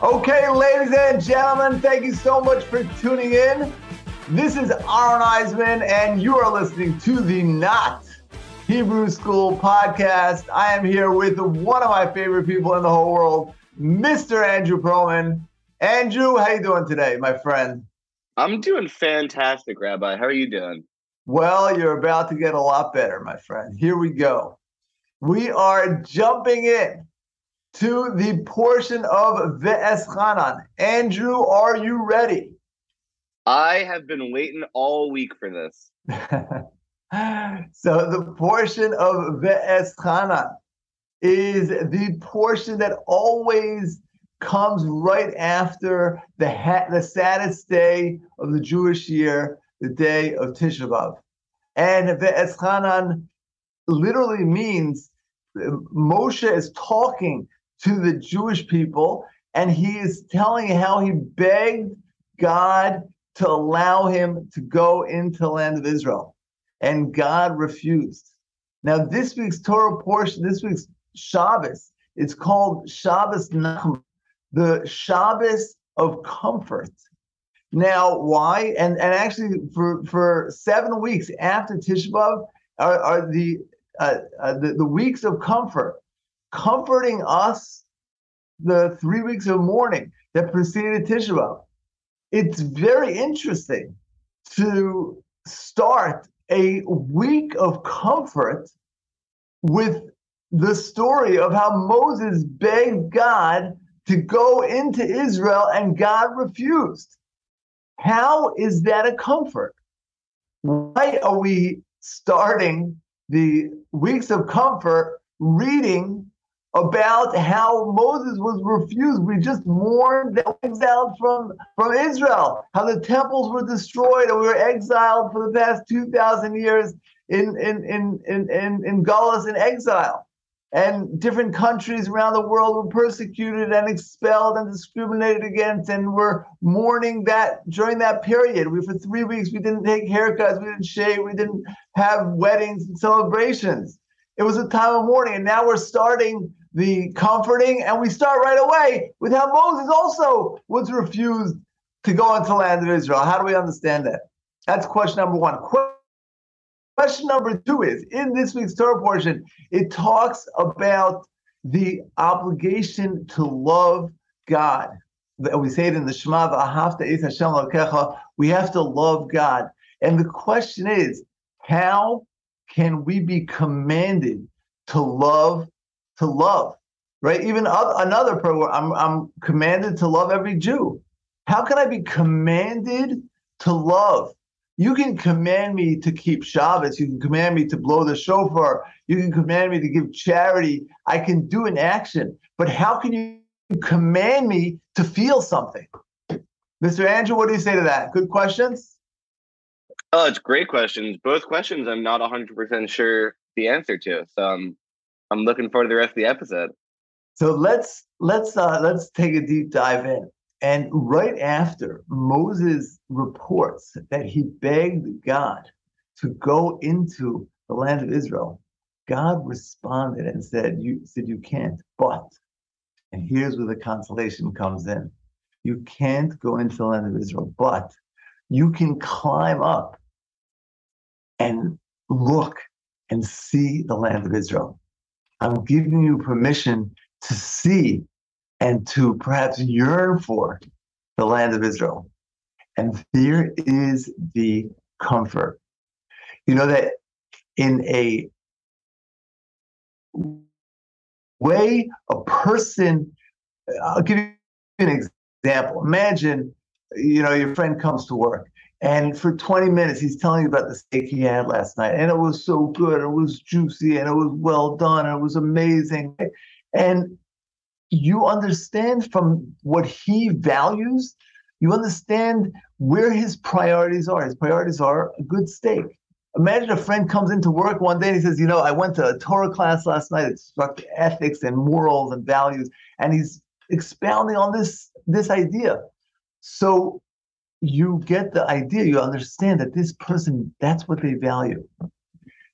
Okay, ladies and gentlemen, thank you so much for tuning in. This is Aaron Eisman, and you are listening to the Not Hebrew School podcast. I am here with one of my favorite people in the whole world, Mr. Andrew Perlman. Andrew, how you doing today, my friend? I'm doing fantastic, Rabbi. How are you doing? Well, you're about to get a lot better, my friend. Here we go. We are jumping in to the portion of Ve'eschanan. Andrew, are you ready? I have been waiting all week for this. so the portion of Ve'eschanan is the portion that always comes right after the ha- the saddest day of the Jewish year, the day of Tisha B'av. And Ve'eschanan literally means uh, Moshe is talking to the Jewish people, and he is telling how he begged God to allow him to go into the land of Israel. And God refused. Now, this week's Torah portion, this week's Shabbos, it's called Shabbos Nachamu, the Shabbos of comfort. Now, why? And and actually, for for seven weeks after Tisha B'av are, are the, uh, uh, the the weeks of comfort comforting us the three weeks of mourning that preceded Tisha B'Av. It's very interesting to start a week of comfort with the story of how Moses begged God to go into Israel and God refused. How is that a comfort? Why are we starting the weeks of comfort reading about how Moses was refused. We just mourned that exiled from, from Israel, how the temples were destroyed and we were exiled for the past 2,000 years in, in, in, in, in, in Gullus in exile. And different countries around the world were persecuted and expelled and discriminated against, and were mourning that during that period. We for three weeks we didn't take haircuts, we didn't shave, we didn't have weddings and celebrations. It was a time of mourning, and now we're starting the comforting. And we start right away with how Moses also was refused to go into the land of Israel. How do we understand that? That's question number one. Question number two is in this week's Torah portion, it talks about the obligation to love God. We say it in the Shema, we have to love God. And the question is, how can we be commanded to love to love, right? Even another prayer, I'm, I'm commanded to love every Jew. How can I be commanded to love? You can command me to keep Shabbos. You can command me to blow the shofar. You can command me to give charity. I can do an action. But how can you command me to feel something? Mr. Andrew, what do you say to that? Good questions? Oh, it's great questions. Both questions I'm not 100% sure the answer to. So um, I'm looking forward to the rest of the episode. So let's let's uh, let's take a deep dive in. And right after Moses reports that he begged God to go into the land of Israel, God responded and said, "You said you can't, but." And here's where the consolation comes in. You can't go into the land of Israel, but you can climb up and look and see the land of Israel. I'm giving you permission to see and to perhaps yearn for the land of Israel. And there is the comfort. You know that in a way, a person, I'll give you an example. Imagine, you know, your friend comes to work and for 20 minutes, he's telling you about the steak he had last night. And it was so good. It was juicy and it was well done. And it was amazing. And you understand from what he values, you understand where his priorities are. His priorities are a good steak. Imagine a friend comes into work one day and he says, You know, I went to a Torah class last night. It instructed ethics and morals and values. And he's expounding on this, this idea. So you get the idea, you understand that this person, that's what they value.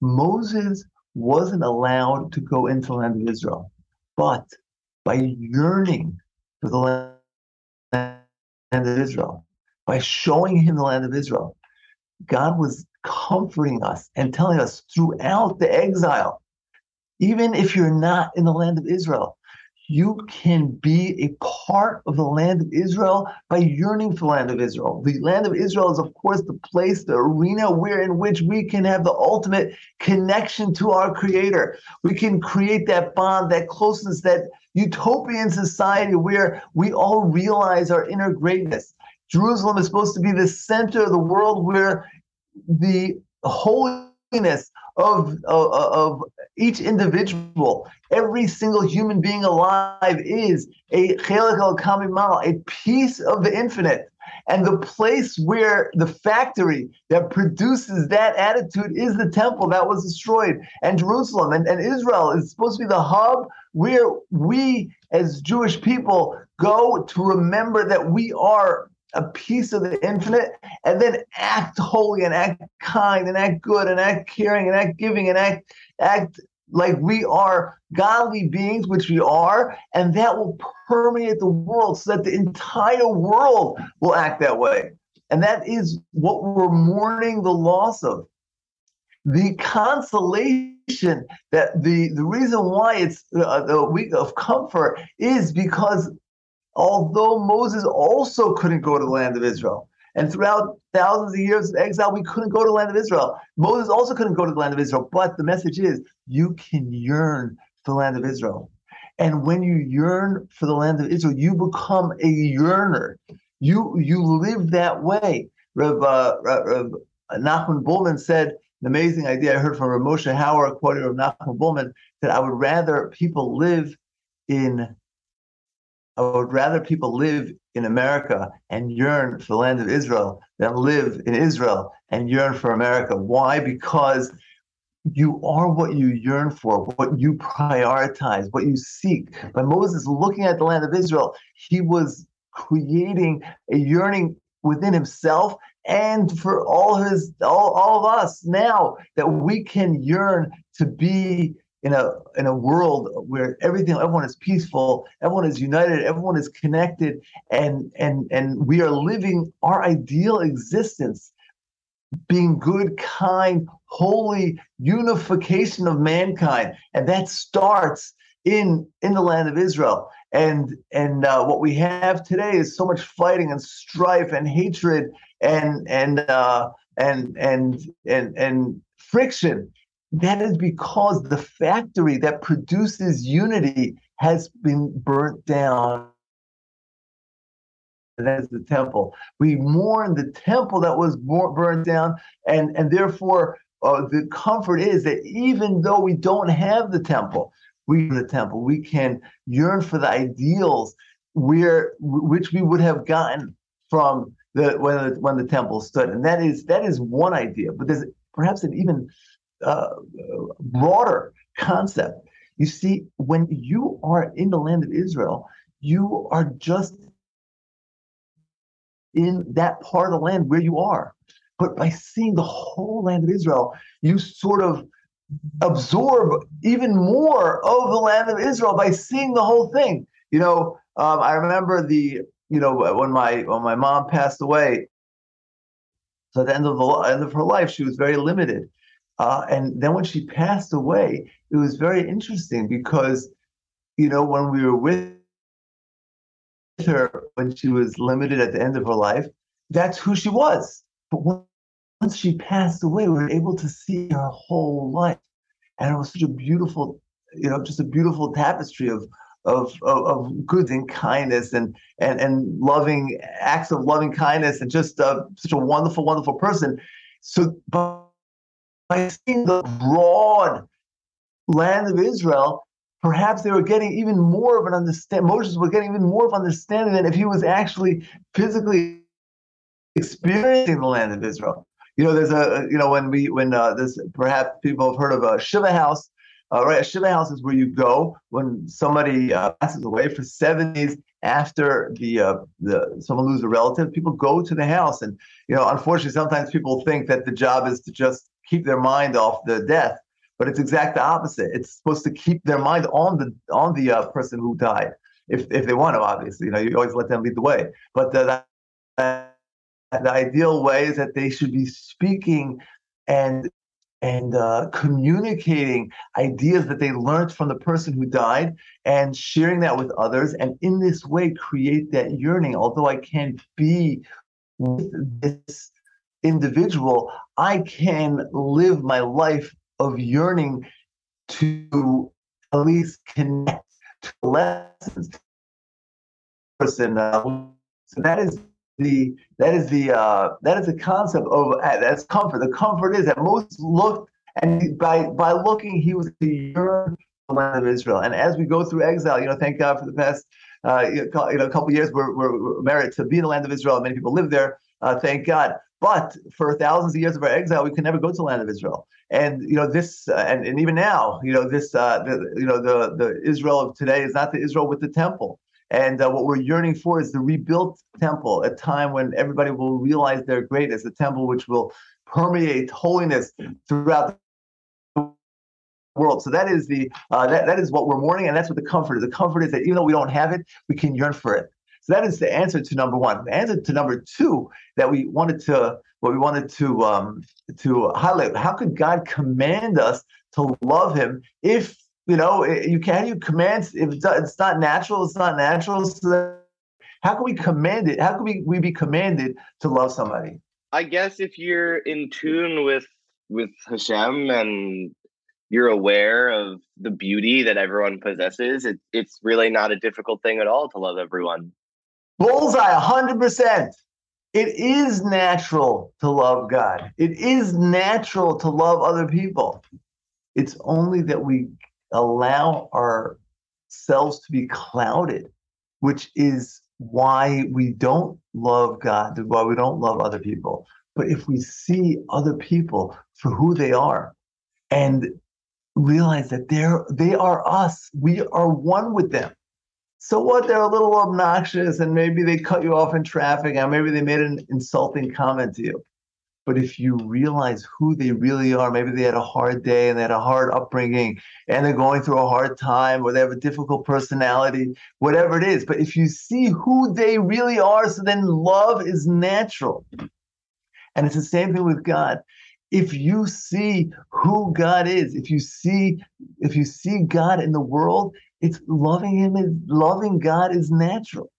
Moses wasn't allowed to go into the land of Israel, but by yearning for the land of Israel. By showing him the land of Israel, God was comforting us and telling us throughout the exile, even if you're not in the land of Israel, you can be a part of the land of Israel by yearning for the land of Israel. The land of Israel is, of course, the place, the arena where in which we can have the ultimate connection to our Creator. We can create that bond, that closeness, that utopian society where we all realize our inner greatness. Jerusalem is supposed to be the center of the world where the holiness of, of, of each individual, every single human being alive is a chelek Eloka mima'al, a piece of the infinite. And the place where the factory that produces that attitude is the temple that was destroyed. And Jerusalem and, and Israel is supposed to be the hub where we as Jewish people go to remember that we are a piece of the infinite and then act holy and act kind and act good and act caring and act giving and act act like we are godly beings, which we are, and that will permeate the world so that the entire world will act that way. And that is what we're mourning the loss of. The consolation that the, the reason why it's uh, the week of comfort is because although Moses also couldn't go to the land of Israel, and throughout thousands of years of exile, we couldn't go to the land of Israel. Moses also couldn't go to the land of Israel. But the message is you can yearn for the land of Israel. And when you yearn for the land of Israel, you become a yearner. You you live that way. Rav, uh, Rav Nachman Bulman said an amazing idea I heard from Moshe Hauer, quoting Rav Nachman Bulman, that I would rather people live in I would rather people live in America and yearn for the land of Israel than live in Israel and yearn for America. Why? Because you are what you yearn for, what you prioritize, what you seek. By Moses looking at the land of Israel, he was creating a yearning within himself and for all his all, all of us now that we can yearn to be in a in a world where everything everyone is peaceful everyone is united everyone is connected and and and we are living our ideal existence being good kind holy unification of mankind. And that starts in in the land of israel. And and uh, what we have today is so much fighting and strife and hatred and and uh, and and and and friction that is because the factory that produces unity has been burnt down. That is the temple. We mourn the temple that was burned down, and, and therefore uh, the comfort is that even though we don't have the temple, we have the temple, we can yearn for the ideals where which we would have gotten from the when the, when the temple stood, and that is that is one idea. But there's perhaps an even uh, broader concept. You see, when you are in the land of Israel, you are just in that part of the land where you are. But by seeing the whole land of Israel, you sort of absorb even more of the land of Israel by seeing the whole thing. You know, um, I remember the, you know, when my when my mom passed away. So at the end of the end of her life, she was very limited, uh, and then when she passed away, it was very interesting because, you know, when we were with her when she was limited at the end of her life, that's who she was. But once she passed away, we were able to see her whole life. And it was such a beautiful, you know, just a beautiful tapestry of of, of, of good and kindness and, and and loving acts of loving kindness and just uh, such a wonderful, wonderful person. So, but by seeing the broad land of Israel, perhaps they were getting even more of an understanding. Moses was getting even more of understanding than if he was actually physically experiencing the land of Israel. You know, there's a you know when we when uh, this perhaps people have heard of a shiva house. Uh, right, a shiva house is where you go when somebody uh, passes away for seven days after the uh, the someone loses a relative. People go to the house, and you know, unfortunately, sometimes people think that the job is to just keep their mind off the death, but it's exact the opposite. It's supposed to keep their mind on the on the uh, person who died, if if they want to. Obviously, you know, you always let them lead the way. But the the ideal way is that they should be speaking and and uh, communicating ideas that they learned from the person who died and sharing that with others and in this way create that yearning although i can't be with this individual i can live my life of yearning to at least connect to lessons person uh, so that is the that is the uh, that is the concept of uh, that's comfort. The comfort is that Moses looked and by by looking he was the yearn the land of Israel. And as we go through exile, you know, thank God for the past uh, you know a couple years we're, we're married to be in the land of Israel. Many people live there. Uh, thank God. But for thousands of years of our exile, we could never go to the land of Israel. And you know this, uh, and, and even now, you know this, uh, the, you know the the Israel of today is not the Israel with the temple. And uh, what we're yearning for is the rebuilt temple, a time when everybody will realize their greatness, a temple which will permeate holiness throughout the world. So that is the uh, that, that is what we're mourning, and that's what the comfort is. The comfort is that even though we don't have it, we can yearn for it. So that is the answer to number one. The answer to number two that we wanted to what we wanted to um, to highlight: how could God command us to love Him if you know, you can you command if it's not natural, it's not natural. So how can we command it? How can we, we be commanded to love somebody? I guess if you're in tune with with Hashem and you're aware of the beauty that everyone possesses, it, it's really not a difficult thing at all to love everyone. Bullseye, hundred percent. It is natural to love God. It is natural to love other people. It's only that we allow ourselves to be clouded, which is why we don't love God, why we don't love other people. But if we see other people for who they are and realize that they're they are us, we are one with them. So what? They're a little obnoxious and maybe they cut you off in traffic and maybe they made an insulting comment to you. But if you realize who they really are, maybe they had a hard day and they had a hard upbringing and they're going through a hard time or they have a difficult personality, whatever it is. But if you see who they really are, so then love is natural. And it's the same thing with God. If you see who God is, if you see if you see God in the world, it's loving him is loving God is natural.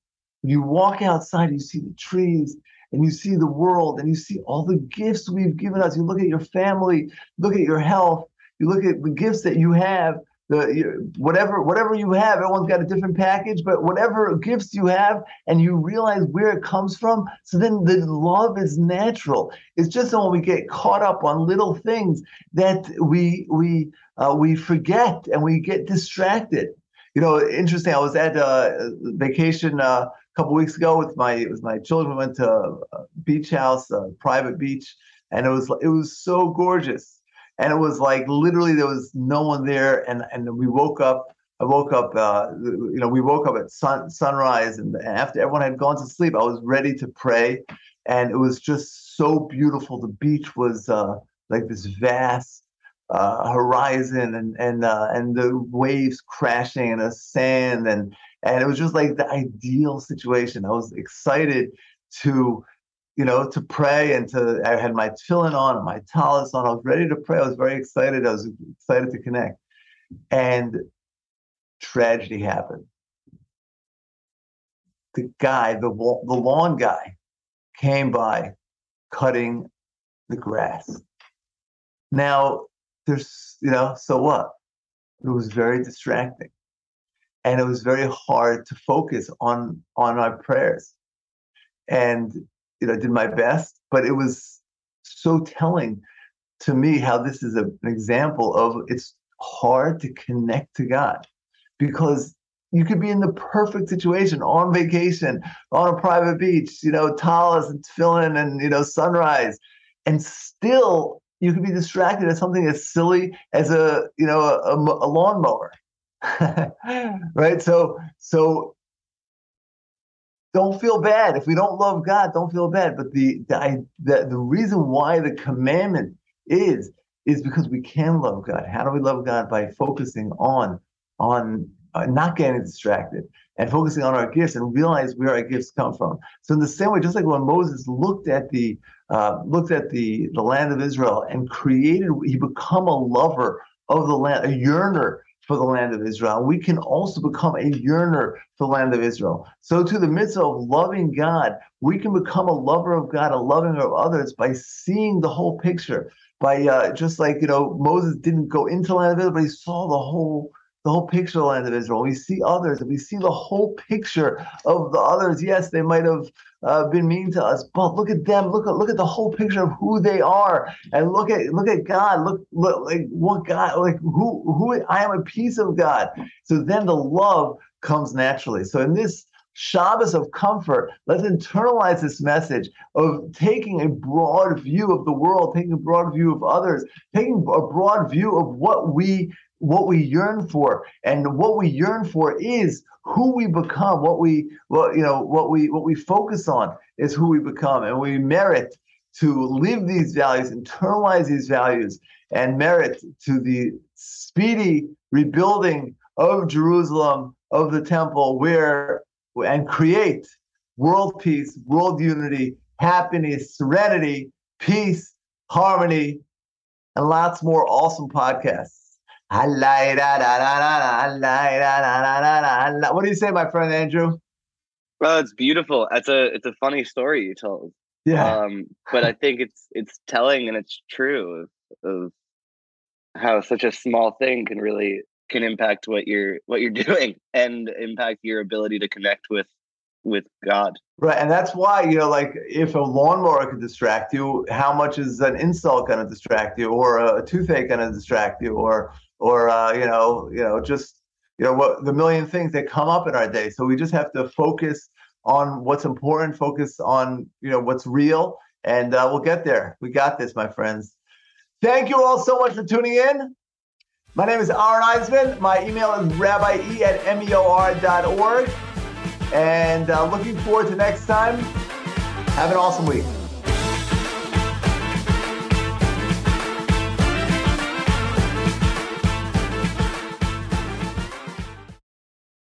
You walk outside, you see the trees, and you see the world and you see all the gifts we've given us. You look at your family, look at your health, you look at the gifts that you have. The whatever whatever you have, everyone's got a different package, but whatever gifts you have, and you realize where it comes from, so then the love is natural. It's just when we get caught up on little things that we we uh, we forget and we get distracted. You know, interesting. I was at a vacation a couple weeks ago with my with my children. We went to a beach house, a private beach, and it was it was so gorgeous. And it was like literally there was no one there. And and we woke up. I woke up. Uh, you know, we woke up at sun sunrise, and after everyone had gone to sleep, I was ready to pray, and it was just so beautiful. The beach was uh, like this vast uh, horizon and and uh, and the waves crashing and the sand and and it was just like the ideal situation. I was excited to, you know, to pray and to. I had my tefillin on, my talis on. I was ready to pray. I was very excited. I was excited to connect, and tragedy happened. The guy, the the lawn guy, came by, cutting the grass. Now, there's, you know, so what? It was very distracting. And it was very hard to focus on on our prayers. And you know did my best but it was so telling to me how this is a, an example of it's hard to connect to god. Because you could be in the perfect situation on vacation on a private beach you know talis and tefillin and you know sunrise and still you can be distracted at something as silly as a you know a, a lawnmower right? So, so don't feel bad if we don't love God. Don't feel bad. But the the the, the reason why the commandment is is because we can love God. How do we love God by focusing on on uh, not getting distracted and focusing on our gifts and realize where our gifts come from. So in the same way, just like when Moses looked at the uh, looked at the the land of Israel and created, he become a lover of the land, a yearner for the land of Israel. We can also become a yearner for the land of Israel. So, to the midst of loving God, we can become a lover of God, a lover of others by seeing the whole picture. By uh, just like you know, Moses didn't go into the land of Israel, but he saw the whole the whole picture of the land of Israel. We see others, and we see the whole picture of the others. Yes, they might have uh, been mean to us, but look at them. Look at look at the whole picture of who they are, and look at look at God. Look look like what God like who who I am a piece of God. So then the love comes naturally. So in this Shabbos of comfort, let's internalize this message of taking a broad view of the world, taking a broad view of others, taking a broad view of what we what we yearn for. And what we yearn for is who we become what we what you know what we what we focus on is who we become. And we merit to live these values internalize these values and merit to the speedy rebuilding of Jerusalem of the temple where and create world peace world unity happiness serenity peace harmony and lots more awesome podcasts what do you say, my friend Andrew? Well, it's beautiful. It's a it's a funny story you told. Yeah. Um, but I think it's it's telling and it's true of, of how such a small thing can really can impact what you're what you're doing and impact your ability to connect with with God. Right. And that's why, you know, like if a lawnmower could distract you, how much is an insult going to distract you or a toothache going to distract you or or uh, you know, you know, just you know what the million things that come up in our day. So we just have to focus on what's important, focus on you know what's real, and uh, we'll get there. We got this, my friends. Thank you all so much for tuning in. My name is Aaron Eisman. My email is rabbi.e at meor.org. And uh, looking forward to next time. Have an awesome week.